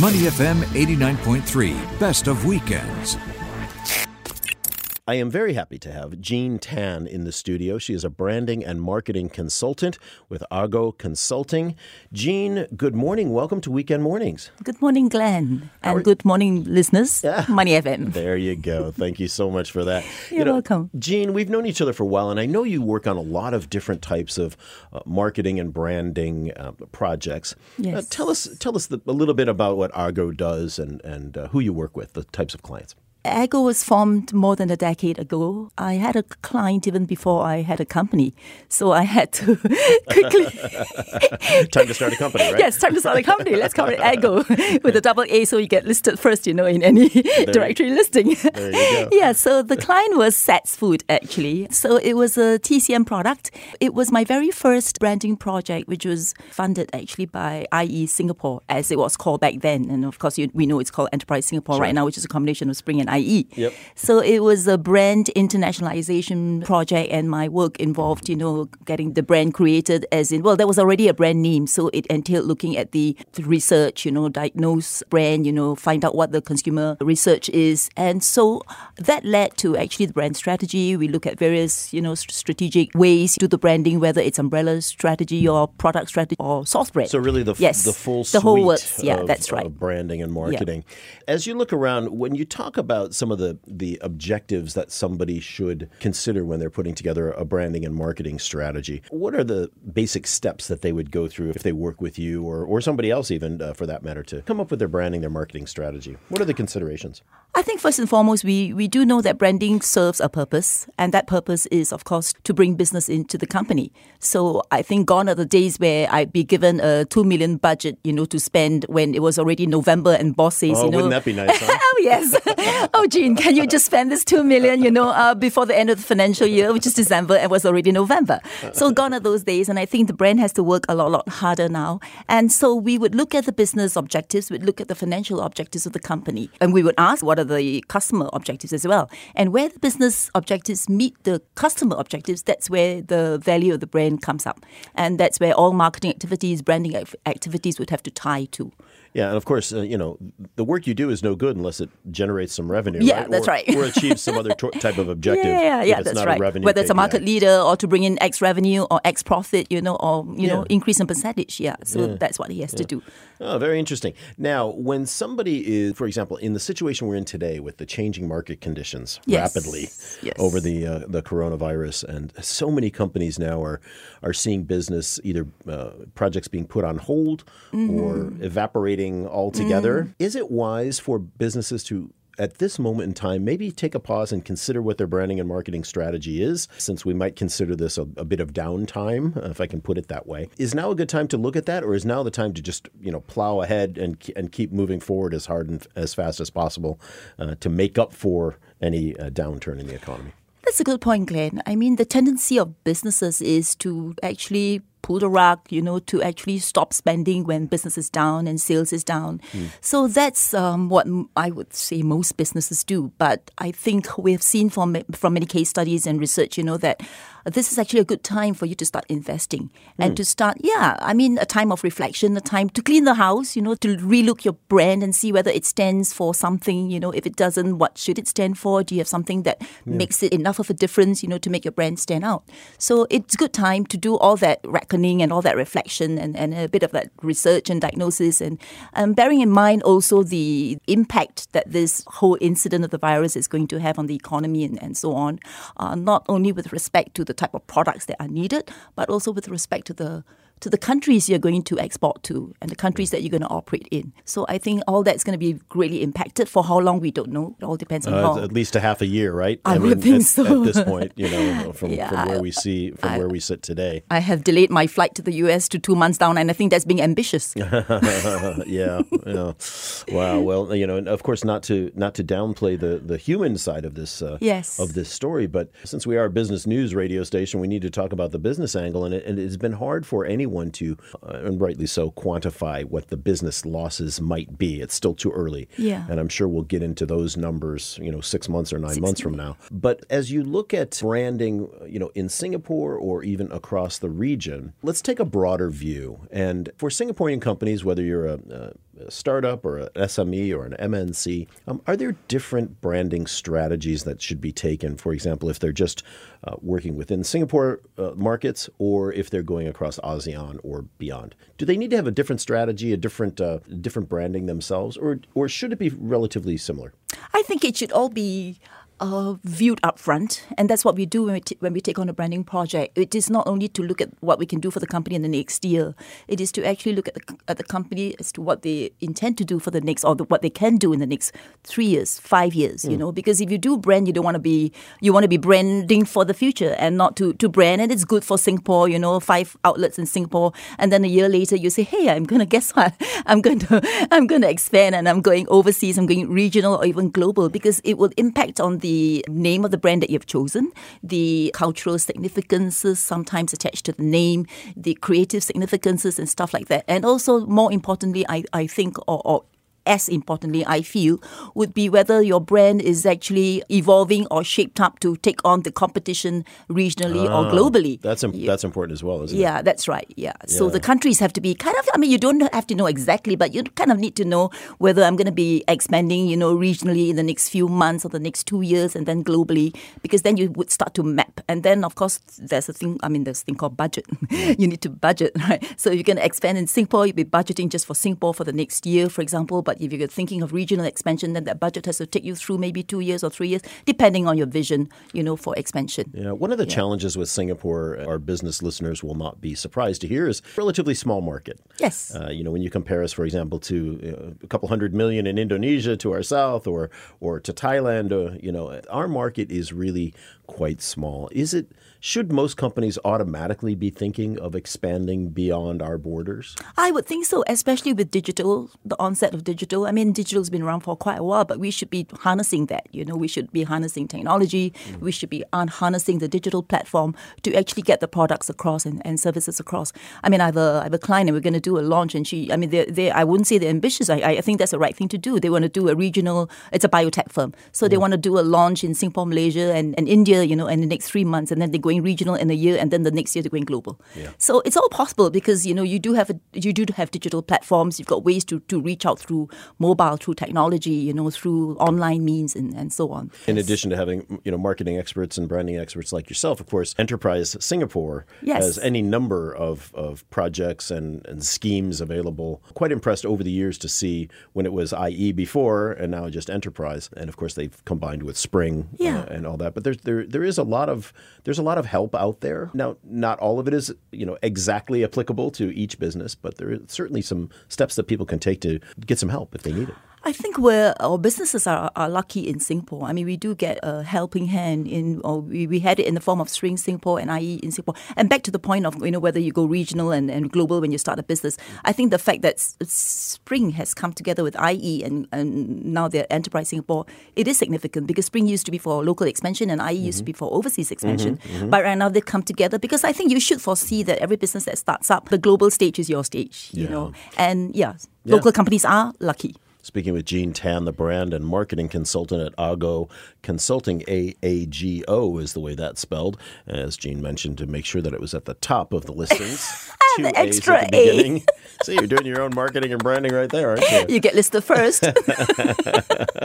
Money FM 89.3, best of weekends. I am very happy to have Jean Tan in the studio. She is a branding and marketing consultant with Aago Consulting. Jean, good morning. Welcome to Weekend Mornings. Good morning, Glenn. And good morning, listeners. Yeah. Money FM. There you go. Thank you so much for that. You're welcome. Jean, we've known each other for a while, and I know you work on a lot of different types of uh, marketing and branding uh, projects. Uh, Yes. tell us, tell us the, a little bit about what Aago does and, and uh, who you work with, the types of clients. Aago was formed more than a decade ago. I had a client even before I had a company. So I had to quickly. Time to start a company, right? yes, time to start a company. Let's call it Aago with a double A so you get listed first, you know, in any directory listing. There you go. yeah, so the client was Sats Food actually. So it was a TCM product. It was my very first branding project, which was funded actually by IE Singapore, as it was called back then. And of course, you, we know it's called Enterprise Singapore right now, which is a combination of Spring and IE. Yep. So it was a brand internationalization project, and my work involved, you know, getting the brand created as in, well, there was already a brand name. So it entailed looking at the, research, you know, diagnose brand, you know, find out what the consumer research is. And so that led to actually the brand strategy. We look at various, you know, st- strategic ways to the branding, whether it's umbrella strategy or product strategy or source brand. So really, the f- yes, the full the whole works. Yeah, of, that's right. of branding and marketing. As you look around, when you talk about some of the the objectives that somebody should consider when they're putting together a branding and marketing strategy, what are the basic steps that they would go through if they work with you or or somebody else, even uh, for that matter, to come up with their branding, their marketing strategy? What are the considerations? I think first and foremost, we, we do know that branding serves a purpose, and that purpose is, of course, to bring business into the company. So I think gone are the days where I'd be given a two million budget, you know, to spend when it was already November and boss says, Oh, you know, wouldn't that be nice? Huh? oh yes. oh, Jean, can you just spend this two million, you know, uh, before the end of the financial year, which is December, and was already November. So gone are those days, and I think the brand has to work a lot, lot harder now. And so we would look at the business objectives, we'd look at the financial objectives of the company, and we would ask what are the customer objectives as well. And where the business objectives meet the customer objectives, that's where the value of the brand comes up, and that's where all marketing activities, branding activities would have to tie to. Yeah, and of course, uh, you know, the work you do is no good unless it generates some revenue. Yeah, right? that's or, right. or achieves some other to- type of objective. Yeah, yeah, yeah, that's right. Whether it's a market leader or to bring in X revenue or X profit, you know, or you know, increase in percentage. Yeah, so that's what he has to do. Oh, very interesting. Now, when somebody is, for example, in the situation we're in today with the changing market conditions Yes. rapidly Yes. over the uh, the coronavirus, and so many companies now are are seeing business either uh, projects being put on hold Mm-hmm. or evaporating altogether. Mm. Is it wise for businesses to at this moment in time, maybe take a pause and consider what their branding and marketing strategy is, since we might consider this a, a bit of downtime, if I can put it that way. Is now a good time to look at that, or is now the time to just you know plow ahead and and keep moving forward as hard and as fast as possible uh, to make up for any uh, downturn in the economy? That's a good point, Glenn. I mean, the tendency of businesses is to actually pull the rug, you know, to actually stop spending when business is down and sales is down. So that's um, what I would say most businesses do. But I think we've seen from from many case studies and research, you know, that this is actually a good time for you to start investing and to start, yeah, I mean, a time of reflection, a time to clean the house, you know, to relook your brand and see whether it stands for something, you know, if it doesn't, what should it stand for? Do you have something that makes it enough of a difference, you know, to make your brand stand out? So it's a good time to do all that reckoning and all that reflection and, and a bit of that research and diagnosis and um, bearing in mind also the impact that this whole incident of the virus is going to have on the economy and, and so on, uh, not only with respect to the type of products that are needed, but also with respect to the to the countries you're going to export to and the countries that you're going to operate in. So I think all that's going to be greatly impacted. For how long we don't know. It all depends on Uh, how. at least a half a year, right? I would think at, so. At this point, you know, from, Yeah, from where I- we see, from I- where we sit today. I have delayed my flight to the US to two months down, and I think that's being ambitious. yeah, yeah. Wow. Well, you know, and of course, not to not to downplay the the human side of this uh, Yes. of this story, but since we are a business news radio station, we need to talk about the business angle, and it, and it's been hard for anyone to, uh, and rightly so, quantify what the business losses might be. It's still too early, Yeah. and I'm sure we'll get into those numbers, you know, six months or nine months from now. But as you look at branding, you know, in Singapore or even across the region, let's take a broader view. And for Singaporean companies, whether you're a a startup or an SME or an MNC, um, are there different branding strategies that should be taken? For example, if they're just uh, working within Singapore uh, markets or if they're going across ASEAN or beyond, do they need to have a different strategy, a different uh, different branding themselves, or or should it be relatively similar? I think it should all be uh, viewed upfront, and that's what we do when we, t- when we take on a branding project. It is not only to look at what we can do for the company in the next year; it is to actually look at the, at the company as to what they intend to do for the next, or the, what they can do in the next three years, five years. Mm. You know, because if you do brand, you don't want to be you want to be branding for the future and not to to brand. And it's good for Singapore. You know, five outlets in Singapore, and then a year later you say, "Hey, I'm going to guess what? I'm going to I'm going to expand, and I'm going overseas. I'm going regional or even global because it will impact on the the name of the brand that you've chosen, the cultural significances sometimes attached to the name, the creative significances and stuff like that. And also, more importantly, I, I think, or, or as importantly, I feel, would be whether your brand is actually evolving or shaped up to take on the competition regionally or ah, globally. That's Im- that's important as well, isn't yeah, it? Yeah, that's right. Yeah. yeah. So the countries have to be kind of. I mean, you don't have to know exactly, but you kind of need to know whether I'm going to be expanding, you know, regionally in the next few months or the next two years, and then globally, because then you would start to map. And then, of course, there's a thing. I mean, there's a thing called budget. you need to budget, right? So you're going to expand in Singapore. You'll be budgeting just for Singapore for the next year, for example. But if you're thinking of regional expansion, then that budget has to take you through maybe two years or three years, depending on your vision, you know, for expansion. Yeah, one of the yeah. challenges with Singapore, our business listeners will not be surprised to hear, is relatively small market. Yes. Uh, you know, when you compare us, for example, to know, a couple hundred million in Indonesia to our south, or or to Thailand, uh, you know, our market is really quite small. Is it? Should most companies automatically be thinking of expanding beyond our borders? I would think so, especially with digital, the onset of digital. I mean, digital's been around for quite a while, but we should be harnessing that. You know, we should be harnessing technology. Mm. We should be harnessing the digital platform to actually get the products across and, and services across. I mean, I have a, I have a client and we're going to do a launch, and she, I mean, they, they I wouldn't say they're ambitious. I, I think that's the right thing to do. They want to do a regional. It's a biotech firm, so mm. they want to do a launch in Singapore, Malaysia, and, and India. You know, in the next three months, and then they're going regional in a year, and then the next year they're going global. Yeah. So it's all possible because you know you do have a, you do have digital platforms. You've got ways to, to reach out through mobile, through technology, you know, through online means, and, and so on. In yes. addition to having you know marketing experts and branding experts like yourself, of course, Enterprise Singapore yes. has any number of, of projects and, and schemes available. Quite impressed over the years to see when it was IE before and now just Enterprise, and of course they've combined with Spring yeah. uh, and all that. But there's there there is a lot of there's a lot of help out there. Now, not all of it is you know exactly applicable to each business, but there are certainly some steps that people can take to get some help if they need it. I think where our businesses are, are lucky in Singapore. I mean, we do get a helping hand in, or we, we had it in the form of Spring Singapore and IE in Singapore. And back to the point of, you know, whether you go regional and, and global when you start a business, I think the fact that Spring has come together with IE and, and now they're Enterprise Singapore, it is significant because Spring used to be for local expansion and IE mm-hmm. used to be for overseas expansion. Mm-hmm, mm-hmm. But right now they come together because I think you should foresee that every business that starts up, the global stage is your stage, you yeah. know. And yeah, yeah, local companies are lucky. Speaking with Jean Tan, the brand and marketing consultant at Aago Consulting, A-A-G-O is the way that's spelled. As Jean mentioned, to make sure that it was at the top of the listings. Ah, Two the A's extra at the beginning. See, you're doing your own marketing and branding right there, aren't you? You get listed first.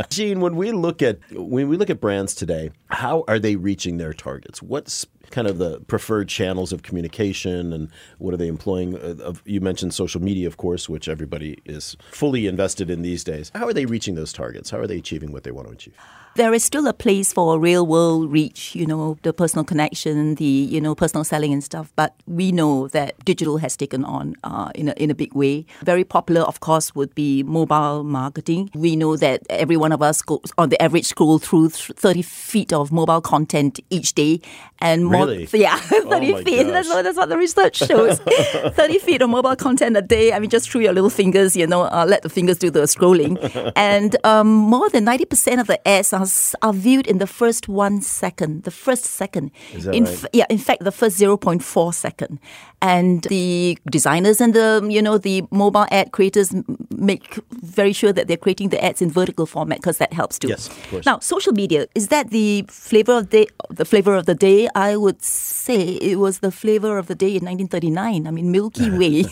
Jean, when we look at when we look at brands today, how are they reaching their targets? What's kind of the preferred channels of communication and what are they employing? Uh, you mentioned social media, of course, which everybody is fully invested in these days. How are they reaching those targets? How are they achieving what they want to achieve? there is still a place for real world reach, you know, the personal connection, the, you know, personal selling and stuff. But we know that digital has taken on uh, in, a, in a big way. Very popular, of course, would be mobile marketing. We know that every one of us goes, on the average, scroll through 30 feet of mobile content each day. And more, really? yeah, 30 oh feet. That's what, that's what the research shows. 30 feet of mobile content a day. I mean, just through your little fingers, you know, uh, let the fingers do the scrolling. and um, more than 90% of the ads are are, are viewed in the first one second, the first second. Is that in right? f- yeah, in fact, the first 0.4 second. And the designers and the, you know, the mobile ad creators make very sure that they're creating the ads in vertical format because that helps too. Yes, of course. Now, social media, is that the flavor of the, the flavor of the day? I would would say it was the flavor of the day in 1939. I mean, Milky Way.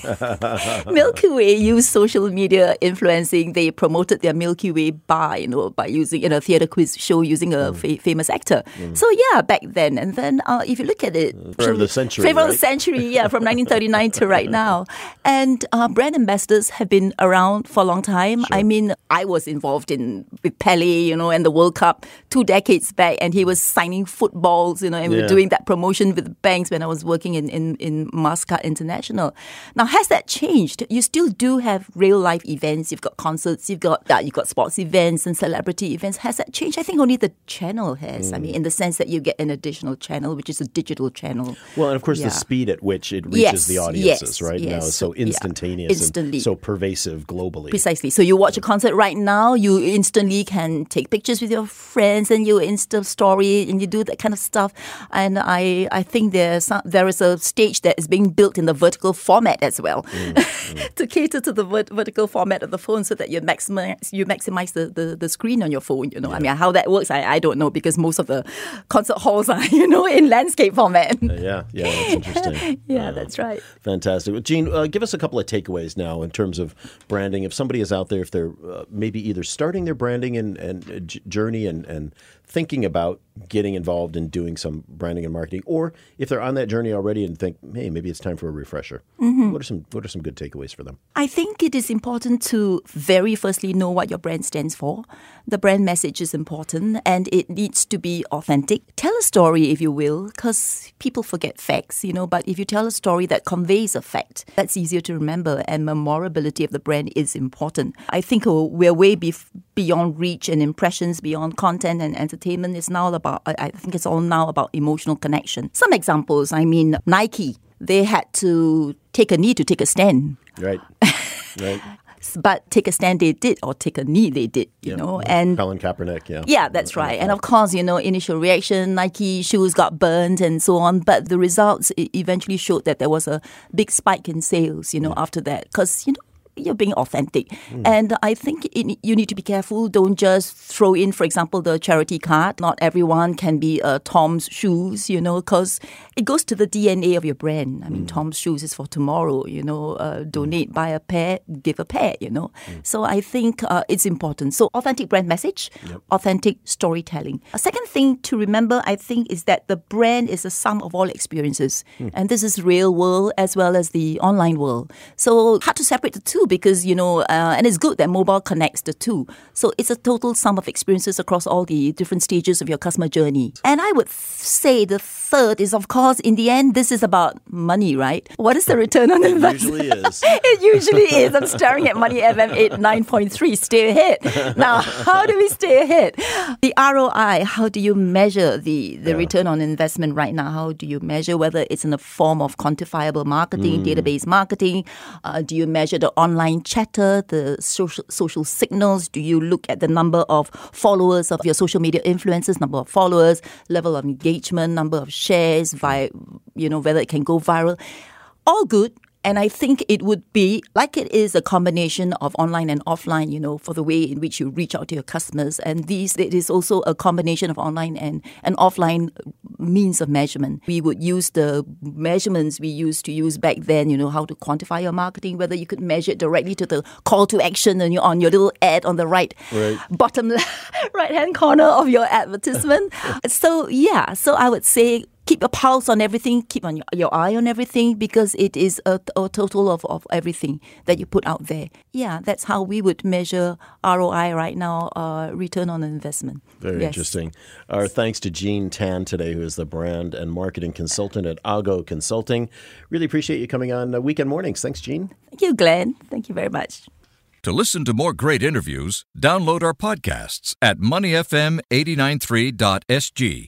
Milky Way used social media influencing. They promoted their Milky Way bar, you know, by using in a theater quiz show using a fa- famous actor. So yeah, back then. And then uh, if you look at it, Flavor of the century, flavor of the century, yeah, from 1939 to right now. And uh, brand ambassadors have been around for a long time. I mean, I was involved in with Pele, you know, and the World Cup two decades back, and he was signing footballs, you know, and we were doing that promotion with banks when I was working in, in, in MasterCard International. Now, has that changed? You still do have real life events. You've got concerts. You've got uh, you've got sports events and celebrity events. Has that changed? I think only the channel has. I Mm. mean, in the sense that you get an additional channel, which is a digital channel. Well, and of course, Yeah. the speed at which it reaches Yes, the audiences, yes, right? Now yes. is so Yeah. instantaneous Instantly. and so pervasive globally. Precisely. So you watch a concert right now, you instantly can take pictures with your friends and you Insta story and you do that kind of stuff. And I, I think there's some, there is a stage that is being built in the vertical format as well to cater to the vert- vertical format of the phone so that you maximize you maximize the, the, the screen on your phone. You know, I mean, how that works, I, I don't know because most of the concert halls are you know in landscape format. yeah, yeah, that's interesting. yeah, Uh, that's right. Fantastic. Well, Jean, uh, give us a couple of takeaways now in terms of branding. If somebody is out there, if they're uh, maybe either starting their branding and, and uh, j- journey and, and thinking about getting involved in doing some branding and marketing, or if they're on that journey already and think, hey, maybe it's time for a refresher. Mm-hmm. What are some What are some good takeaways for them? I think it is important to very firstly know what your brand stands for. The brand message is important and it needs to be authentic. Tell a story, if you will, because people forget facts, you know, but if you tell a story that conveys a fact, that's easier to remember and memorability of the brand is important. I think uh, we're way bef- beyond reach and impressions, beyond content and entertainment. It's now about, I think it's all now about emotional connection. Some examples, I mean, Nike, they had to take a knee to take a stand Right. right. but take a stand they did or take a knee they did you know and Colin Kaepernick. Yeah. yeah that's right and of course you know initial reaction nike shoes got burned and so on but the results eventually showed that there was a big spike in sales you know after that because you know you're being authentic. And I think it, you need to be careful. Don't just throw in, for example, the charity card. Not everyone can be uh, Tom's shoes, you know, because it goes to the DNA of your brand. I mean, Tom's shoes is for tomorrow, you know, uh, donate, buy a pair, give a pair, you know. So I think uh, it's important. So authentic brand message, authentic storytelling. A second thing to remember, I think, is that the brand is a sum of all experiences. And this is real world as well as the online world. So hard to separate the two because, you know, uh, and it's good that mobile connects the two. So it's a total sum of experiences across all the different stages of your customer journey. And I would say the third is, of course, in the end, this is about money, right? What is the return on It investment? usually is. it usually is. I'm staring at Money FM 89.3. Stay ahead. Now, how do we stay ahead? The ROI, how do you measure the, the return on investment right now? How do you measure whether it's in the form of quantifiable marketing, database marketing? Uh, do you measure the online chatter, the social, social signals? Do you look at the number of followers of your social media influencers, number of followers, level of engagement, number of shares, vi- you know, whether it can go viral? all good. And I think it would be like it is a combination of online and offline, you know, for the way in which you reach out to your customers. And these, it is also a combination of online and, and offline means of measurement. We would use the measurements we used to use back then, you know, how to quantify your marketing, whether you could measure it directly to the call to action and you're on your little ad on the right, Right. bottom right hand corner of your advertisement. so, yeah, so I would say keep a pulse on everything, keep on your, your eye on everything because it is a, a total of, of everything that you put out there. Yeah, that's how we would measure ROI right now, uh, return on investment. Very Yes. interesting. Our thanks to Jean Tan today, who is the brand and marketing consultant at Aago Consulting. Really appreciate you coming on uh, Weekend Mornings. Thanks, Jean. Thank you, Glenn. Thank you very much. To listen to more great interviews, download our podcasts at moneyfm893.sg